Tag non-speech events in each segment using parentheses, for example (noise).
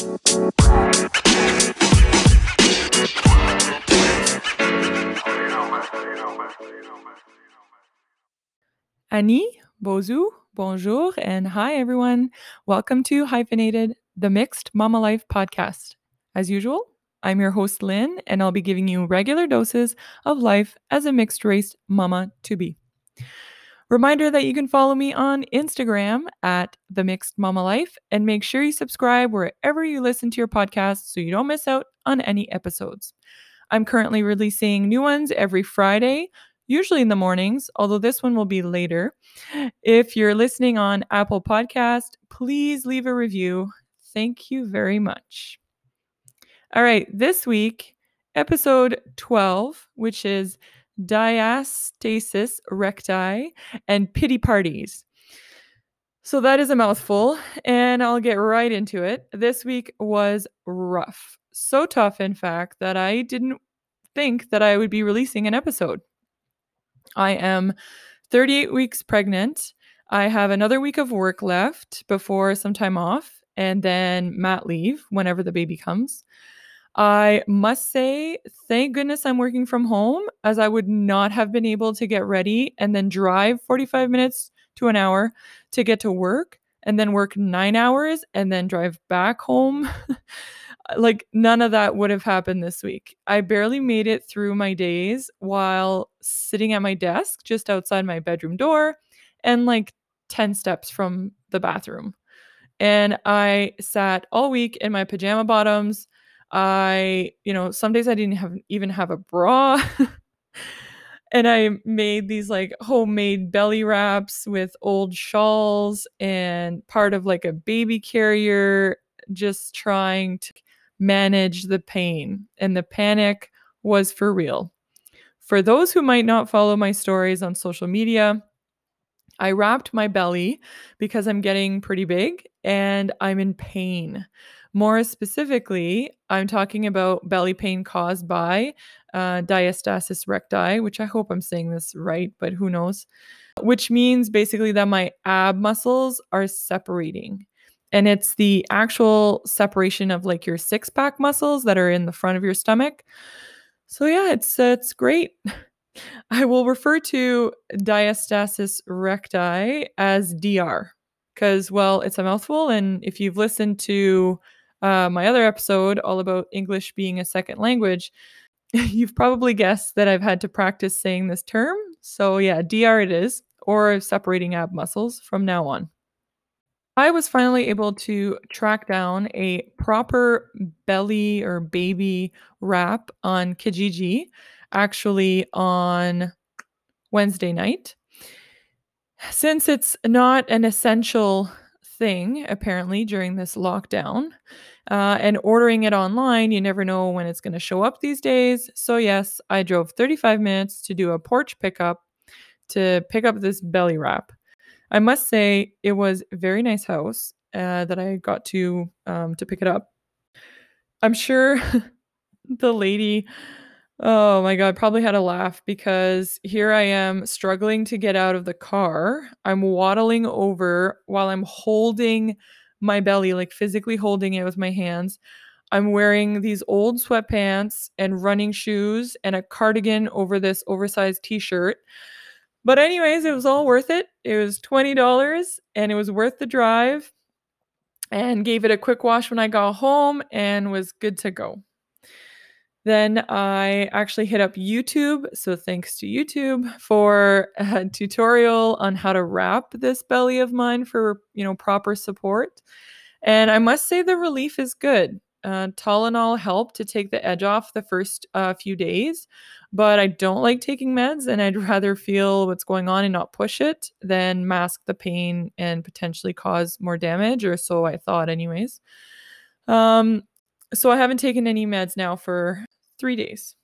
Aanii, Boozhoo, bonjour, and hi everyone. Welcome to Hyphenated, the Mixed Mama Life podcast. As usual, I'm your host, Lynn, and I'll be giving you regular doses of life as a mixed race mama to be. Reminder that you can follow me on Instagram at the Mixed Mama Life and make sure you subscribe wherever you listen to your podcast so you don't miss out on any episodes. I'm currently releasing new ones every Friday, usually in the mornings, although this one will be later. If you're listening on Apple Podcast, please leave a review. Thank you very much. All right, this week, episode 12, which is diastasis recti and pity parties. So that is a mouthful, and I'll get right into it. This week was rough. So tough, in fact, that I didn't think that I would be releasing an episode. I am 38 weeks pregnant. I have another week of work left before some time off and then mat leave whenever the baby comes. I must say, thank goodness I'm working from home, as I would not have been able to get ready and then drive 45 minutes to an hour to get to work and then work nine hours and then drive back home. (laughs) like, none of that would have happened this week. I barely made it through my days while sitting at my desk just outside my bedroom door and like 10 steps from the bathroom. And I sat all week in my pajama bottoms I, you know, some days I didn't have even have a bra. (laughs) and I made these like homemade belly wraps with old shawls and part of like a baby carrier, just trying to manage the pain. And the panic was for real. For those who might not follow my stories on social media, I wrapped my belly because I'm getting pretty big and I'm in pain. More specifically, I'm talking about belly pain caused by uh, diastasis recti, which I hope I'm saying this right, but who knows? Which means basically that my ab muscles are separating. And it's the actual separation of like your six pack muscles that are in the front of your stomach. So yeah, it's uh, it's great. (laughs) I will refer to diastasis recti as DR because well, it's a mouthful and if you've listened to uh, my other episode, all about English being a second language, (laughs) you've probably guessed that I've had to practice saying this term. So, yeah, DR it is, or separating ab muscles from now on. I was finally able to track down a proper belly or baby wrap on Kijiji, actually on Wednesday night. Since it's not an essential thing, apparently, during this lockdown, uh, and ordering it online, you never know when it's going to show up these days. So, yes, I drove 35 minutes to do a porch pickup to pick up this belly wrap. I must say, it was a very nice house uh, that I got to um, to pick it up. I'm sure (laughs) the lady, oh my god, probably had a laugh because here I am struggling to get out of the car. I'm waddling over while I'm holding my belly, like physically holding it with my hands. I'm wearing these old sweatpants and running shoes and a cardigan over this oversized t shirt. But, anyways, it was all worth it. It was $20 and it was worth the drive and gave it a quick wash when I got home and was good to go. Then I actually hit up YouTube. So thanks to YouTube for a (laughs) tutorial on how to wrap this belly of mine for, you know, proper support. And I must say the relief is good. Uh, Tylenol helped to take the edge off the first uh, few days, but I don't like taking meds and I'd (laughs) rather feel what's going on and not push it than mask the pain and potentially cause more damage, or so I thought, anyways. Um, so I haven't taken any meds now for three days.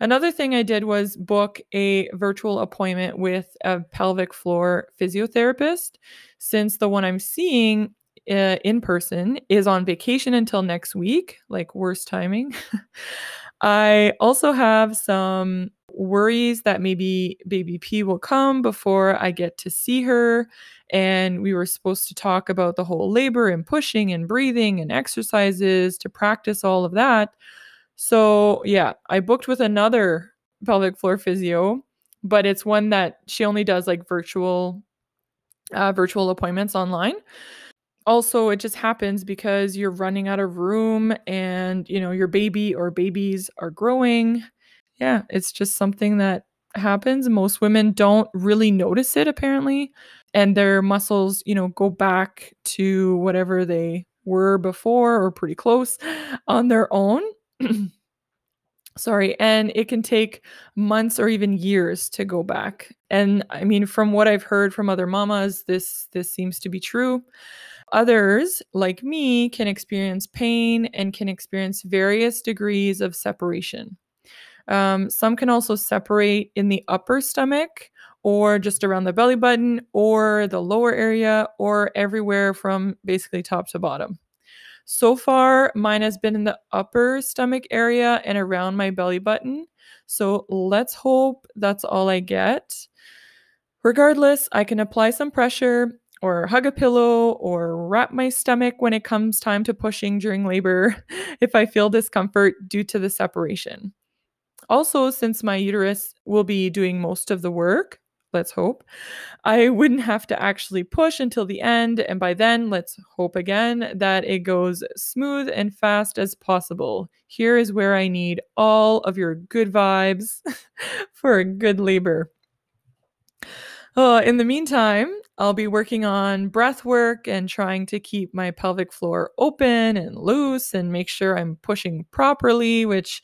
Another thing I did was book a virtual appointment with a pelvic floor physiotherapist since the one I'm seeing uh, in person is on vacation until next week, like worst timing. (laughs) I also have some worries that maybe baby P will come before I get to see her. And we were supposed to talk about the whole labor and pushing and breathing and exercises to practice all of that. So, yeah, I booked with another pelvic floor physio, but it's one that she only does like virtual uh, virtual appointments online. Also it just happens because you're running out of room and you know your baby or babies are growing. Yeah it's just something that happens. Most women don't really notice it apparently and their muscles you know go back to whatever they were before or pretty close on their own (clears throat) sorry and it can take months or even years to go back and i mean from what i've heard from other mamas this this seems to be true Others, like me, can experience pain and can experience various degrees of separation. Um, some can also separate in the upper stomach or just around the belly button or the lower area or everywhere from basically top to bottom. So far, mine has been in the upper stomach area and around my belly button. So let's hope that's all I get. Regardless, I can apply some pressure or hug a pillow or wrap my stomach when it comes time to pushing during labor (laughs) if I feel discomfort due to the separation. Also, since my uterus will be doing most of the work, let's hope, I wouldn't have to actually push until the end. And by then, let's hope again that it goes smooth and fast as possible. Here is where I need all of your good vibes (laughs) for a good labor. Uh, in the meantime, I'll be working on breath work and trying to keep my pelvic floor open and loose and make sure I'm pushing properly, which,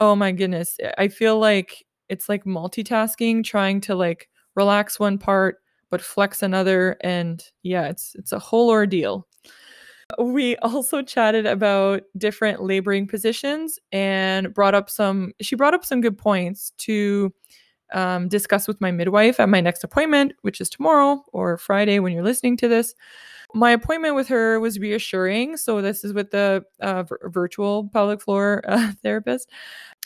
oh my goodness, I feel like it's like multitasking, trying to like relax one part but flex another. And yeah, it's it's a whole ordeal. We also chatted about different laboring positions and brought up some, she brought up some good points to um, discuss with my midwife at my next appointment, which is tomorrow or Friday when you're listening to this. My appointment with her was reassuring. So, this is with the uh, v- virtual pelvic floor uh, (laughs) therapist.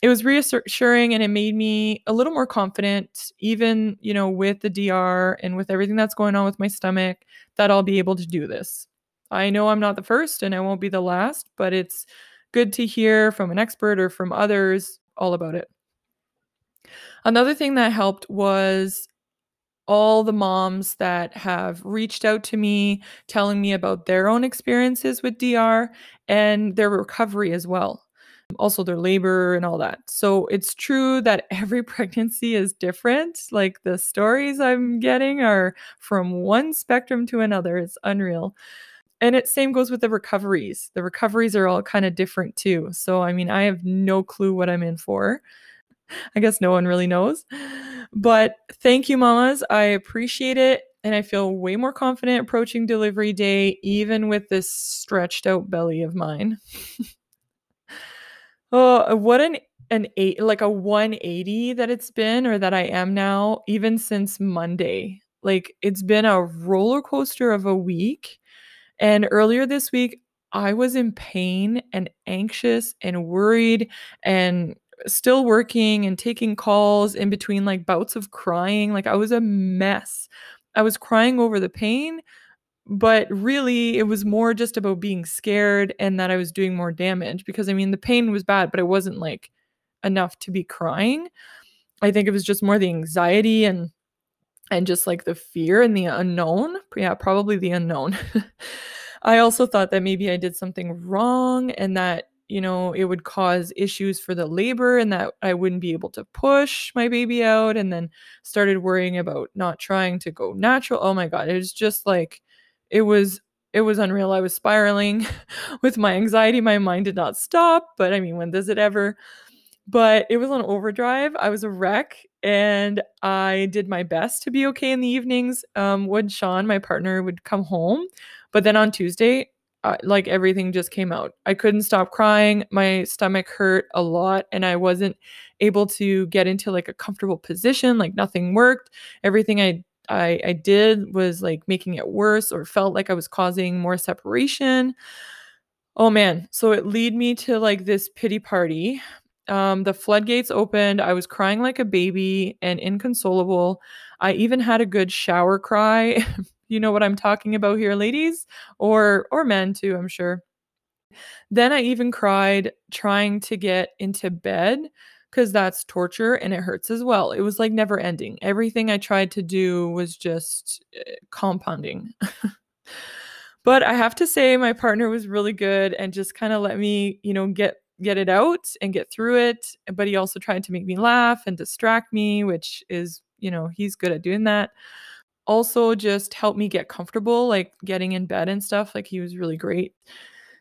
It was reassuring and it made me a little more confident, even, you know, with the DR and with everything that's going on with my stomach, that I'll be able to do this. I know I'm not the first and I won't be the last, but it's good to hear from an expert or from others all about it. Another thing that helped was all the moms that have reached out to me telling me about their own experiences with DR and their recovery as well. Also, their labor and all that. So, it's true that (laughs) every pregnancy is different. Like the stories I'm getting are from one spectrum to another. It's unreal. And it same goes with the recoveries. The recoveries are all kind of different too. So, I mean, I have no clue what I'm in for. I guess no one really knows. But thank you, mamas. I appreciate it. And I feel way more confident approaching delivery day, even with this stretched out belly of mine. (laughs) oh, what an an eight like a 180 that it's been or that I am now, even since Monday. Like it's been a roller coaster of a week. And earlier this week, I was in pain and anxious and worried and still working and taking calls in between like bouts of crying. Like I was a mess. I was crying over the pain, but really it was more just about being scared and that I was doing more damage because I mean the pain was bad, but it wasn't like enough to be crying. I think it was just more the anxiety and and just like the fear and the unknown. Yeah, probably the unknown. (laughs) I also thought that maybe I did something wrong and that you know, it would cause issues for the labor and that I wouldn't be able to push my baby out. And then started worrying about not trying to go natural. Oh my God. It was just like, it was. It was unreal. I was spiraling (laughs) with my anxiety. My mind did not stop. But I mean, when does it ever? But it was on overdrive. I was a wreck and I did my best to be okay in the evenings um, when Sean, my partner, would come home. But then on Tuesday, uh, like everything just came out. I couldn't stop crying. My stomach hurt a lot and I wasn't able to get into like a comfortable position. Like nothing worked. Everything I I, I did was like making it worse or felt like I was causing more separation. Oh man. So it lead me to like this pity party Um, the floodgates opened. I was crying like a baby and inconsolable. I even had a good shower cry. (laughs) you know what I'm talking about here, ladies, or or men too, I'm sure. Then I even cried trying to get into bed because that's torture and it hurts as well. It was like never ending. Everything I tried to do was just uh, compounding. (laughs) but I have to say my partner was really good and just kind of let me, you know, get get it out and get through it, but he also tried to make me laugh and distract me, which is, you know, he's good at doing that. Also just helped me get comfortable like getting in bed and stuff. Like he was really great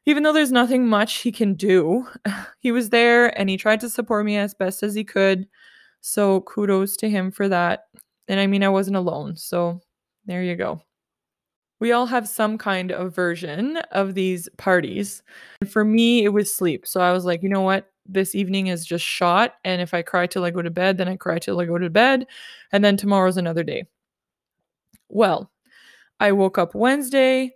even though there's nothing much he can do, (laughs) he was there and he tried to support me as best as he could. So kudos to him for that. And I mean, I wasn't alone. So there you go. We all have some kind of version of these parties. And for me, it was sleep. So I was like, you know what? This evening is just shot. And if I cry till I go to bed, then I cry till I go to bed. And then tomorrow's another day. Well, I woke up Wednesday,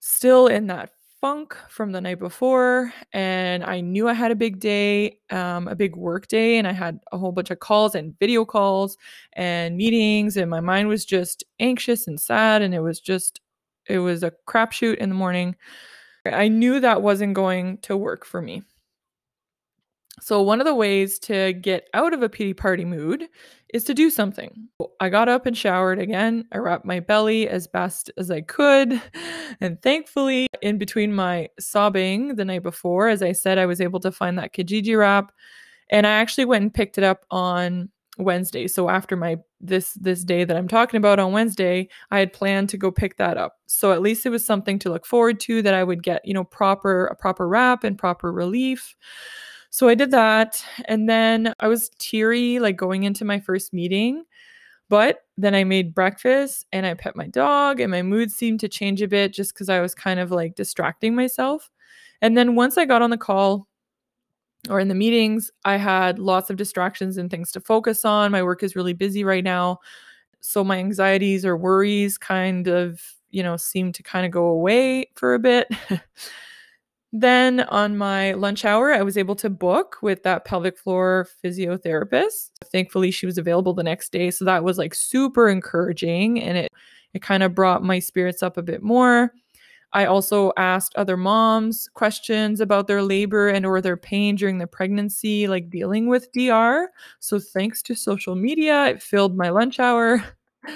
still in that funk from the night before and I knew I had a big day, um, a big work day, and I had a whole bunch of calls and video calls and meetings, and my mind was just anxious and sad, and it was just, it was a crapshoot in the morning. I knew that wasn't going to work for me. So, one of the ways to get out of a pity party mood is to do something. I got up and showered again. I wrapped my belly as best as I could. (laughs) And thankfully, in between my sobbing the night before, as I said, I was able to find that Kijiji wrap. And I actually went and picked it up on Wednesday. So after my this this day that I'm talking about on Wednesday, I had planned to go pick that up. So at least it was something to look forward to that I would get, you know, proper a proper wrap and proper relief. So I did that. And then I was teary, like going into my first meeting. But then I made breakfast and I pet my dog, and my mood seemed to change a bit just because I was kind of like distracting myself. And then once I got on the call, or in the meetings, I had lots of distractions and things to focus on. My work is really busy right now. So my anxieties or worries kind of, you know, seem to kind of go away for a bit. (laughs) Then on my lunch hour, I was able to book with that pelvic floor physiotherapist. Thankfully, she was available the next day. So that was like super encouraging and it, it kind of brought my spirits up a bit more. I also asked other moms questions about their labor and or their pain during the pregnancy, like dealing with DR. So thanks to social media, it filled my lunch hour.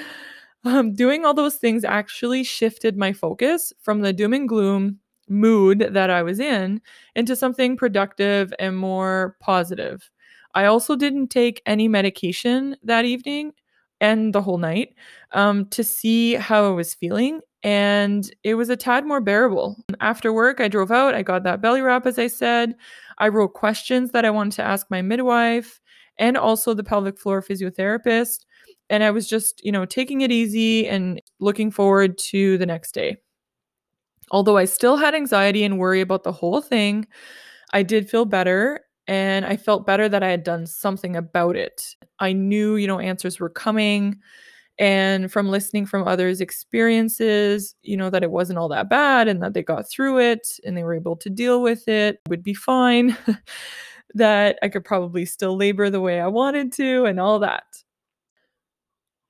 (laughs) um, doing all those things actually shifted my focus from the doom and gloom mood that I was in into something productive and more positive. I also didn't take any medication that evening and the whole night um, to see how I was feeling. And it was a tad more bearable. After work, I drove out. I got that belly wrap, as I said. I wrote questions that I wanted to ask my midwife and also the pelvic floor physiotherapist. And I was just, you know, taking it easy and looking forward to the next day. Although I still had anxiety and worry about the whole thing, I did feel better and I felt better that I had done something about it. I knew, you know, answers were coming. And from listening from others' experiences, you know, that it wasn't all that bad and that they got through it and they were able to deal with it, would be fine, (laughs) that I could probably still labor the way I wanted to and all that.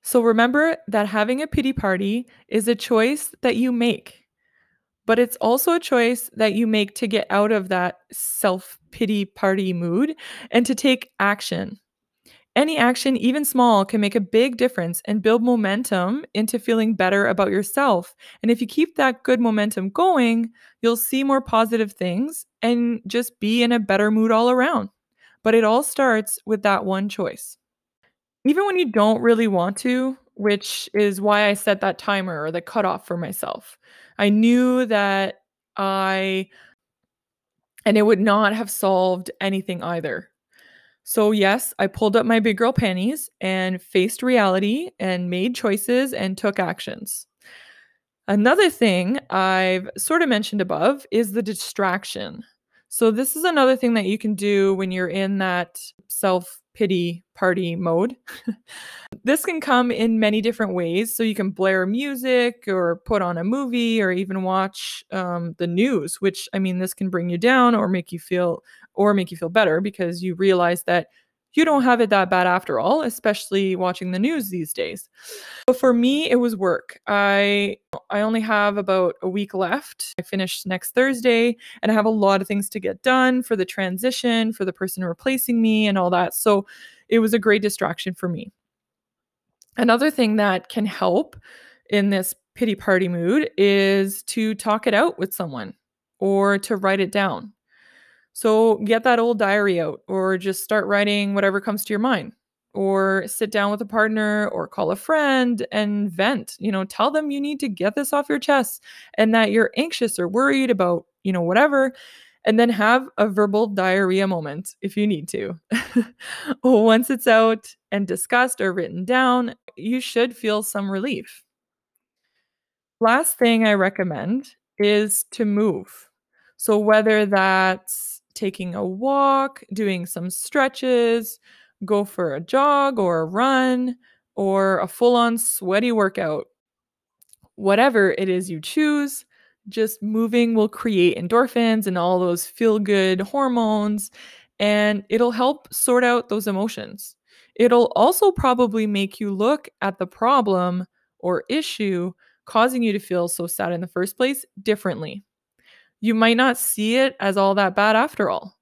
So remember that having a pity party is a choice that you make but it's also a choice that you make to get out of that self pity party mood and to take action. Any action, even small, can make a big difference and build momentum into feeling better about yourself. And if you keep that good momentum going, you'll see more positive things and just be in a better mood all around. But it all starts with that one choice. Even when you don't really want to, which is why I set that timer or the cutoff for myself. I knew that I, and it would not have solved anything either. So, yes, I pulled up my big girl panties and faced reality and made choices and took actions. Another thing I've sort of mentioned above is the distraction. So, this is another thing that you can do when you're in that self pity party mode. (laughs) this can come in many different ways. So, you can blare music or put on a movie or even watch um, the news, which I mean, this can bring you down or make you feel or make you feel better because you realize that you don't have it that bad after all, especially watching the news these days. But for me, it was work. I I only have about a week left. I finish next Thursday and I have a lot of things to get done for the transition, for the person replacing me and all that. So it was a great distraction for me. Another thing that can help in this pity party mood is to talk it out with someone or to write it down. So get that old diary out or just start writing whatever comes to your mind or sit down with a partner or call a friend and vent. You know, tell them you need to get this off your chest and that you're anxious or worried about, you know, whatever. And then have a verbal diarrhea moment if you need to. (laughs) Once it's out and discussed or written down, you should feel some relief. Last thing I recommend is to move. So, whether that's taking a walk, doing some stretches, go for a jog or a run, or a full on sweaty workout. Whatever it is you choose, just moving will create endorphins and all those feel good hormones, and it'll help sort out those emotions. It'll also probably make you look at the problem or issue causing you to feel so sad in the first place differently you might not see it as all that bad after all.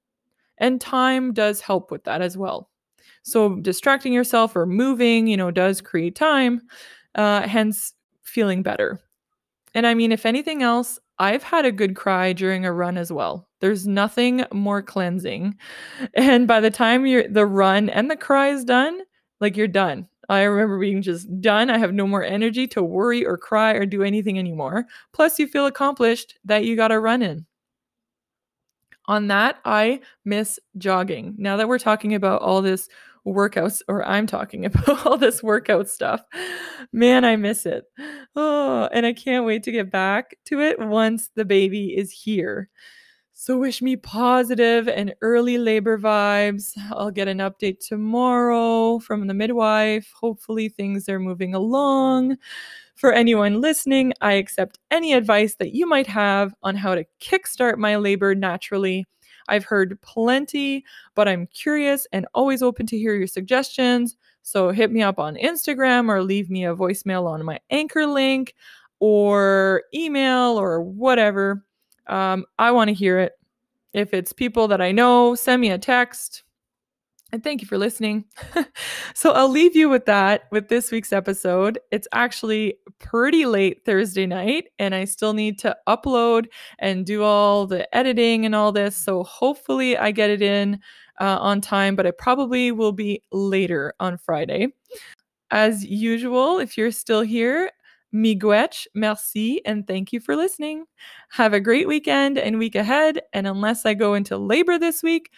And time does help with that as well. So distracting yourself or moving, you know, does create time, uh, hence feeling better. And I mean, if anything else, I've had a good cry during a run as well. There's nothing more cleansing. (laughs) And by the time you're the run and the cry is done, like you're done. I remember being just done. I have no more energy to worry or cry or do anything anymore. Plus, you feel accomplished that you got a run in. On that, I miss jogging. Now that we're talking about all this workouts, or I'm talking (laughs) about all this workout stuff, man, I miss it. Oh, and I can't wait to get back to it once the baby is here. So, wish me positive and early labor vibes. I'll get an update tomorrow from the midwife. Hopefully, things are moving along. For anyone listening, I accept any advice that you might have on how to kickstart my labor naturally. I've heard plenty, but I'm curious and always open to hear your suggestions. So, hit me up on Instagram or leave me a voicemail on my anchor link or email or whatever um, I want to hear it. If it's people that I know, send me a text. And thank you for listening. (laughs) so I'll leave you with that with this week's episode. It's actually pretty late Thursday night, and I still need to upload and do all the editing and all this. So hopefully I get it in uh, on time, but it probably will be later on Friday. As usual, if you're still here, Miigwech, merci, and thank you for listening. Have a great weekend and week ahead. And unless I go into labor this week,